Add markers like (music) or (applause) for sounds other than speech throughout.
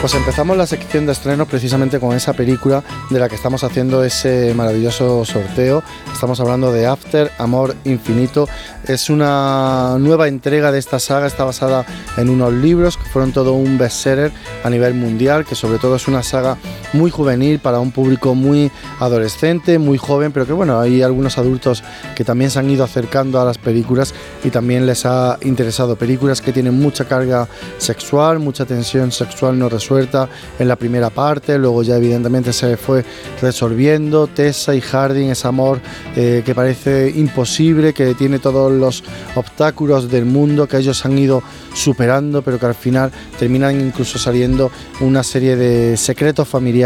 Pues empezamos la sección de estrenos precisamente con esa película de la que estamos haciendo ese maravilloso sorteo. Estamos hablando de After, Amor Infinito. Es una nueva entrega de esta saga, está basada en unos libros que fueron todo un bestseller a nivel mundial, que sobre todo es una saga muy juvenil para un público muy adolescente, muy joven, pero que bueno, hay algunos adultos que también se han ido acercando a las películas y también les ha interesado. Películas que tienen mucha carga sexual, mucha tensión sexual no resuelta suelta en la primera parte, luego ya evidentemente se fue resolviendo. Tessa y Harding, ese amor eh, que parece imposible, que tiene todos los obstáculos del mundo que ellos han ido superando, pero que al final terminan incluso saliendo una serie de secretos familiares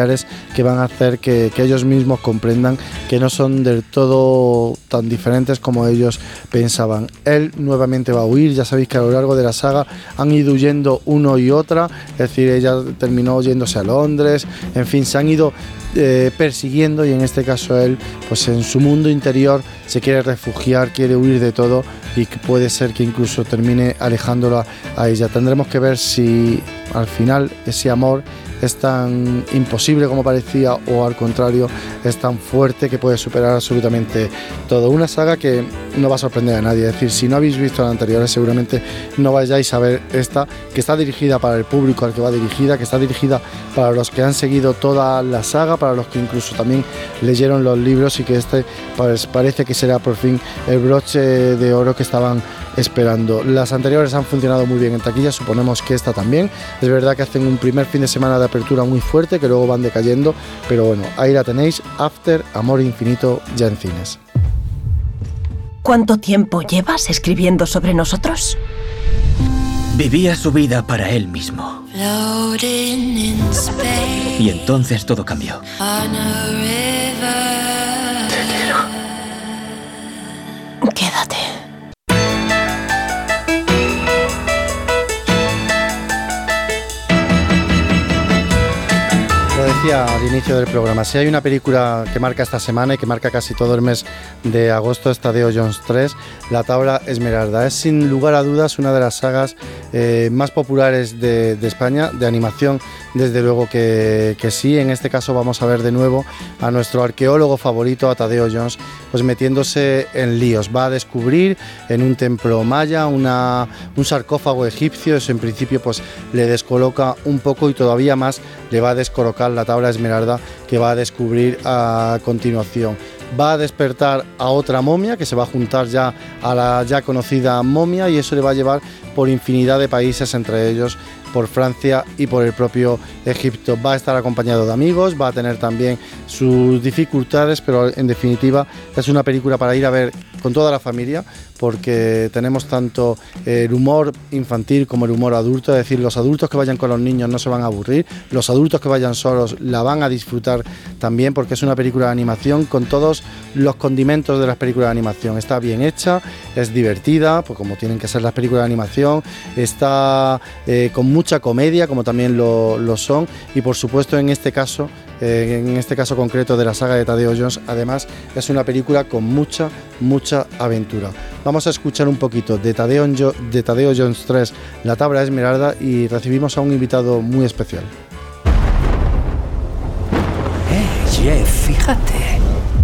que van a hacer que, ellos mismos comprendan que no son del todo tan diferentes como ellos pensaban. Él nuevamente va a huir, ya sabéis que a lo largo de la saga han ido huyendo uno y otra, es decir, ella terminó yéndose a Londres, en fin, se han ido eh, persiguiendo y en este caso él, pues en su mundo interior se quiere refugiar, quiere huir de todo y puede ser que incluso termine alejándola a ella. Tendremos que ver si al final ese amor es tan imposible como parecía o al contrario es tan fuerte que puede superar absolutamente todo. Una saga que no va a sorprender a nadie, es decir, si no habéis visto las anteriores seguramente no vayáis a ver esta que está dirigida para el público al que va dirigida, que está dirigida para los que han seguido toda la saga, para los que incluso también leyeron los libros y que este parece que será por fin el broche de oro que estaban esperando. Las anteriores han funcionado muy bien en taquilla, suponemos que esta también. Es verdad que hacen un primer fin de semana de apertura muy fuerte, que luego van decayendo, pero bueno, ahí la tenéis, After Amor Infinito ya en cines. ¿Cuánto tiempo llevas escribiendo sobre nosotros? Vivía su vida para él mismo. Y entonces todo cambió. Quédate. al inicio del programa, si hay una película que marca esta semana y que marca casi todo el mes de agosto, está de Jones 3, La Tabla Esmeralda. Es sin lugar a dudas una de las sagas eh, más populares de, España, de animación, desde luego que, sí. En este caso vamos a ver de nuevo a nuestro arqueólogo favorito, a Tadeo Jones, pues metiéndose en líos. Va a descubrir en un templo maya una, un sarcófago egipcio, eso en principio pues le descoloca un poco y todavía más le va a descolocar la tabla esmeralda que va a descubrir a continuación. Va a despertar a otra momia que se va a juntar ya a la ya conocida momia y eso le va a llevar por infinidad de países, entre ellos por Francia y por el propio Egipto. Va a estar acompañado de amigos, va a tener también sus dificultades, pero en definitiva es una película para ir a ver con toda la familia, porque tenemos tanto el humor infantil como el humor adulto, es decir, los adultos que vayan con los niños no se van a aburrir, los adultos que vayan solos la van a disfrutar también, porque es una película de animación con todos los condimentos de las películas de animación. Está bien hecha, es divertida, pues como tienen que ser las películas de animación, está eh, con mucha comedia, como también lo son, y por supuesto en este caso eh, en este caso concreto de la saga de Tadeo Jones, además es una película con mucha, mucha aventura. Vamos a escuchar un poquito de Tadeo, de Tadeo Jones 3, La Tabla Esmeralda, y recibimos a un invitado muy especial. Eh, Jeff, fíjate,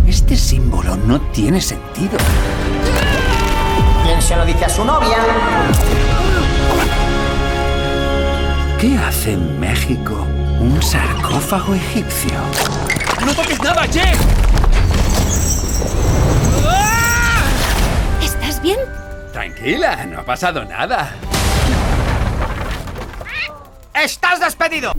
este símbolo no tiene sentido. ¿Quién se lo dice a su novia? ¿Qué hace en México un sarcófago egipcio? ¡No toques nada, Jeff! ¿Estás bien? Tranquila, no ha pasado nada. ¡Estás despedido!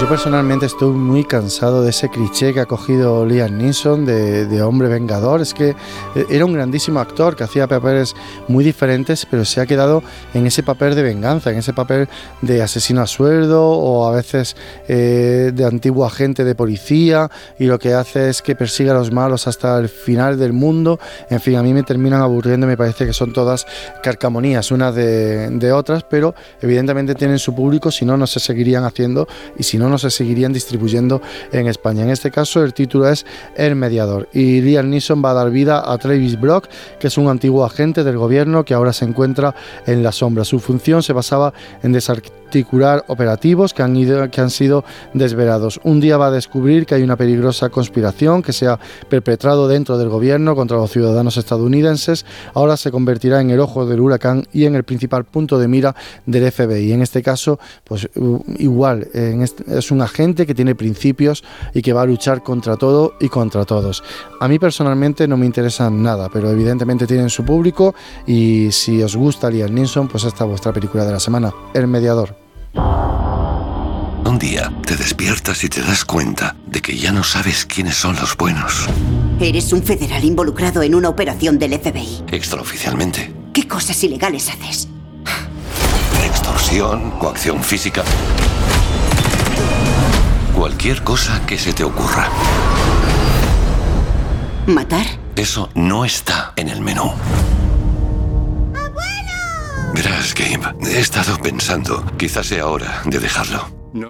Yo personalmente estoy muy cansado de ese cliché que ha cogido Liam Neeson de, hombre vengador. Es que eh, era un grandísimo actor que hacía papeles muy diferentes, pero se ha quedado en ese papel de venganza, en ese papel de asesino a sueldo o a veces eh, de antiguo agente de policía y lo que hace es que persiga a los malos hasta el final del mundo. En fin, a mí me terminan aburriendo, me parece que son todas carcamonías unas de, de otras, pero evidentemente tienen su público, si no, no se seguirían haciendo y si no, no se seguirían distribuyendo en España. En este caso el título es El Mediador y Liam Neeson va a dar vida a Travis Brock, que es un antiguo agente del gobierno que ahora se encuentra en la sombra. Su función se basaba en desarticular operativos que han, ido, que han sido desvelados. Un día va a descubrir que hay una peligrosa conspiración que se ha perpetrado dentro del gobierno contra los ciudadanos estadounidenses. Ahora se convertirá en el ojo del huracán y en el principal punto de mira del FBI. En este caso, pues igual, es un agente que tiene principios y que va a luchar contra todo y contra todos. A mí personalmente no me interesa nada, pero evidentemente tienen su público y si os gusta Liam Neeson, pues esta es vuestra película de la semana, El Mediador. Un día te despiertas y te das cuenta de que ya no sabes quiénes son los buenos. Eres un federal involucrado en una operación del FBI. Extraoficialmente. ¿Qué cosas ilegales haces? Extorsión, coacción física. Cualquier cosa que se te ocurra. ¿Matar? Eso no está en el menú. Gabe, he estado pensando, quizás sea hora de dejarlo. No.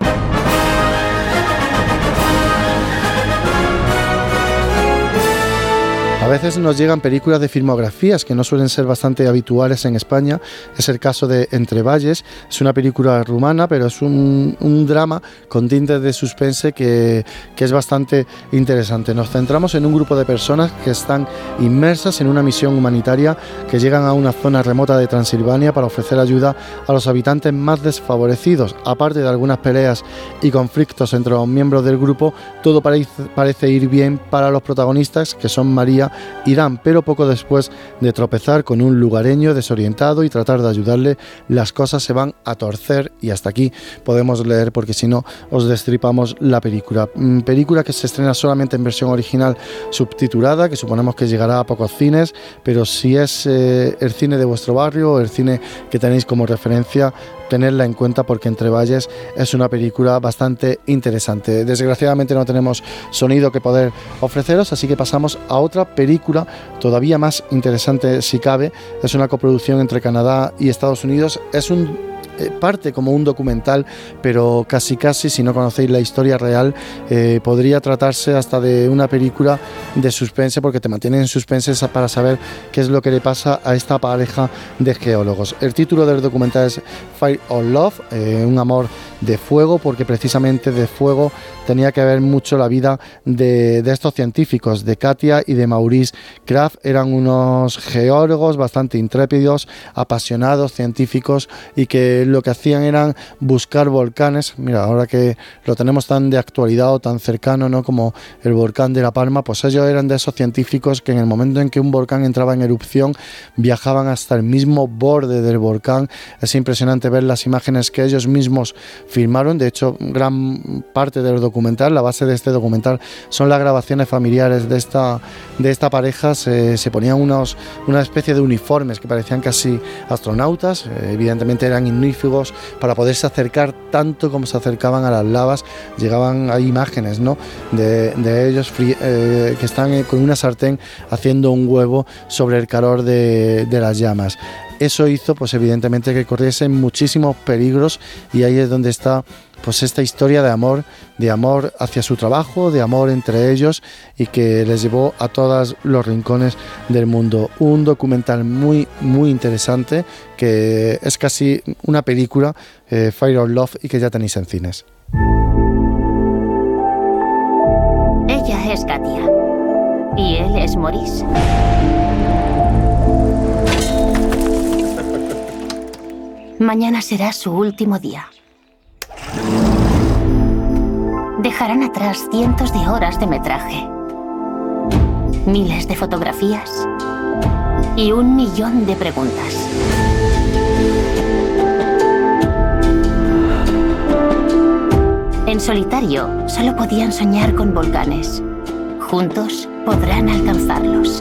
A veces nos llegan películas de filmografías que no suelen ser bastante habituales en España. Es el caso de Entre Valles. Es una película rumana, pero es un, drama con tintes de suspense que, que, es bastante interesante. Nos centramos en un grupo de personas que están inmersas en una misión humanitaria que llegan a una zona remota de Transilvania para ofrecer ayuda a los habitantes más desfavorecidos. Aparte de algunas peleas y conflictos entre los miembros del grupo, todo parece, parece ir bien para los protagonistas, que son María Irán, pero poco después de tropezar con un lugareño desorientado y tratar de ayudarle, las cosas se van a torcer y hasta aquí podemos leer porque si no os destripamos la película. Mm, película que se estrena solamente en versión original subtitulada, que suponemos que llegará a pocos cines, pero si es eh, el cine de vuestro barrio el cine que tenéis como referencia, tenerla en cuenta porque Entre Valles es una película bastante interesante. Desgraciadamente no tenemos sonido que poder ofreceros, así que pasamos a otra película todavía más interesante si cabe. Es una coproducción entre Canadá y Estados Unidos. Es un eh, parte como un documental, pero casi casi, si no conocéis la historia real, eh, podría tratarse hasta de una película de suspense, porque te mantiene en suspense para saber qué es lo que le pasa a esta pareja de geólogos. El título del documental es Fire of Love, eh, un amor de fuego, porque precisamente de fuego tenía que ver mucho la vida de, estos científicos, de Katia y de Maurice Kraft. Eran unos geólogos bastante intrépidos, apasionados, científicos y que lo que hacían eran buscar volcanes. Mira, ahora que lo tenemos tan de actualidad o tan cercano ¿no? como el volcán de La Palma, pues ellos eran de esos científicos que en el momento en que un volcán entraba en erupción viajaban hasta el mismo borde del volcán. Es impresionante ver las imágenes que ellos mismos filmaron. De hecho, gran parte del documental, la base de este documental, son las grabaciones familiares de esta, de esta pareja. Se, ponían unos, una especie de uniformes que parecían casi astronautas. Eh, evidentemente eran para poderse acercar tanto como se acercaban a las lavas. Llegaban a imágenes ¿no? de, ellos eh, que están con una sartén haciendo un huevo sobre el calor de, de las llamas. Eso hizo, pues evidentemente, que corriesen muchísimos peligros y ahí es donde está, pues esta historia de amor, de amor hacia su trabajo, de amor entre ellos y que les llevó a todos los rincones del mundo. Un documental muy, muy interesante que es casi una película, eh, Fire of Love, y que ya tenéis en cines. Ella es Katia y él es Maurice. (laughs) Mañana será su último día. Dejarán atrás cientos de horas de metraje, miles de fotografías y un millón de preguntas. En solitario, solo podían soñar con volcanes. Juntos podrán alcanzarlos.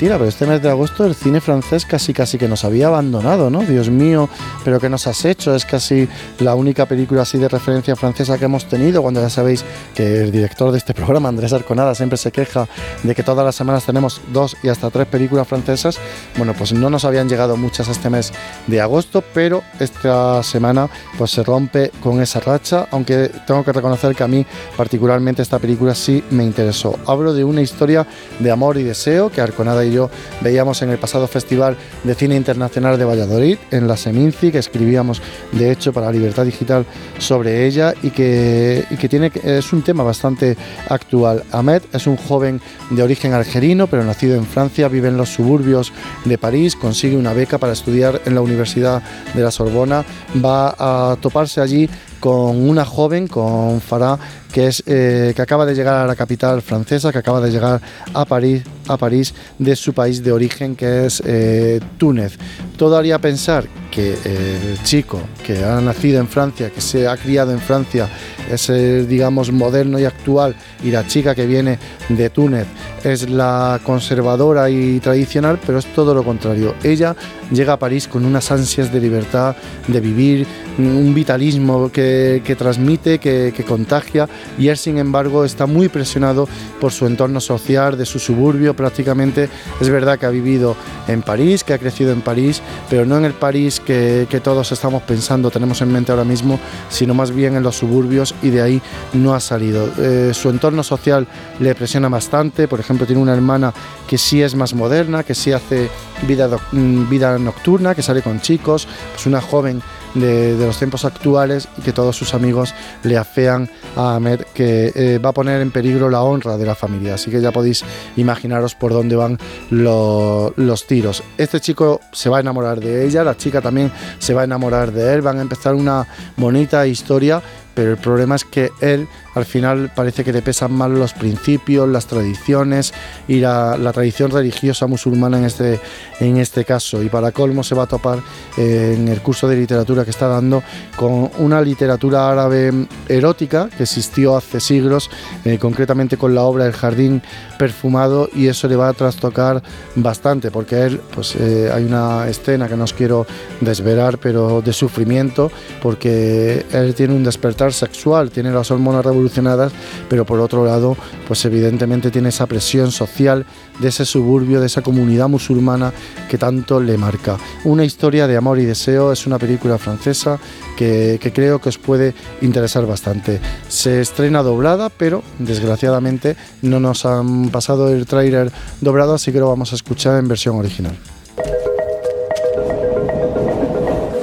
Mentira, pero este mes de agosto el cine francés casi casi que nos había abandonado, ¿no? Dios mío, pero ¿qué nos has hecho? Es casi la única película así de referencia francesa que hemos tenido, cuando ya sabéis que el director de este (laughs) programa, Andrés Arconada, siempre se queja de que todas las semanas tenemos dos y hasta tres películas francesas. Bueno, pues no nos habían llegado muchas este mes de agosto, pero esta semana pues se rompe con esa racha, aunque tengo que reconocer que a mí particularmente esta película sí me interesó. Hablo de una historia de amor y deseo que Arconada y yo veíamos en el pasado Festival de Cine Internacional de Valladolid, en la Seminci, que escribíamos de hecho para Libertad Digital sobre ella y que, y que tiene, es un tema bastante actual. Ahmed es un joven de origen algerino, pero nacido en Francia, vive en los suburbios de París, consigue una beca para estudiar en la Universidad de la Sorbona, va a toparse allí con una joven, con Farah, que, es, eh, que acaba de llegar a la capital francesa, que acaba de llegar a París, a París de su país de origen, que es eh, Túnez. Todo haría pensar que el chico que ha nacido en Francia, que se ha criado en Francia, es digamos, moderno y actual, y la chica que viene de Túnez es la conservadora y tradicional, pero es todo lo contrario. Ella llega a París con unas ansias de libertad, de vivir, un vitalismo que, que transmite, que, que, contagia, y él, sin embargo, está muy presionado por su entorno social, de su suburbio prácticamente. Es verdad que ha vivido en París, que ha crecido en París, pero no en el París que, que todos estamos pensando, tenemos en mente ahora mismo, sino más bien en los suburbios, y de ahí no ha salido. Eh, su entorno social le presiona bastante, por ejemplo, tiene una hermana que sí es más moderna, que sí hace vida, vida nocturna, que sale con chicos, pues una joven de, los tiempos actuales y que todos sus amigos le afean a Ahmed que eh, va a poner en peligro la honra de la familia. Así que ya podéis imaginaros por dónde van lo, los tiros. Este chico se va a enamorar de ella, la chica también se va a enamorar de él, van a empezar una bonita historia pero el problema es que él al final parece que le pesan mal los principios, las tradiciones y la, la tradición religiosa musulmana en este, en este caso. Y para colmo se va a topar eh, en el curso de literatura que está dando con una literatura árabe erótica que existió hace siglos, eh, concretamente con la obra El jardín perfumado y eso le va a trastocar bastante porque él, pues eh, hay una escena que no os quiero desvelar, pero de sufrimiento porque él tiene un despertar sexual, tiene las hormonas revolucionadas, pero por otro lado, pues evidentemente tiene esa presión social de ese suburbio, de esa comunidad musulmana que tanto le marca. Una historia de amor y deseo, es una película francesa que, que creo que os puede interesar bastante. Se estrena doblada, pero desgraciadamente no nos han pasado el tráiler doblado, así que lo vamos a escuchar en versión original.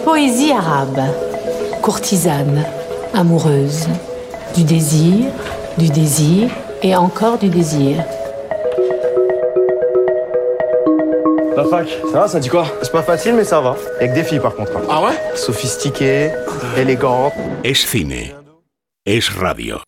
Poésie arabe, courtisane, amoureuse, du désir, du désir et encore du désir. La fac, ça va, ça dit quoi? C'est pas facile, mais ça va. Avec des filles, par contre. Ah ouais? Sophistiquées, élégantes. Es cine. Es radio.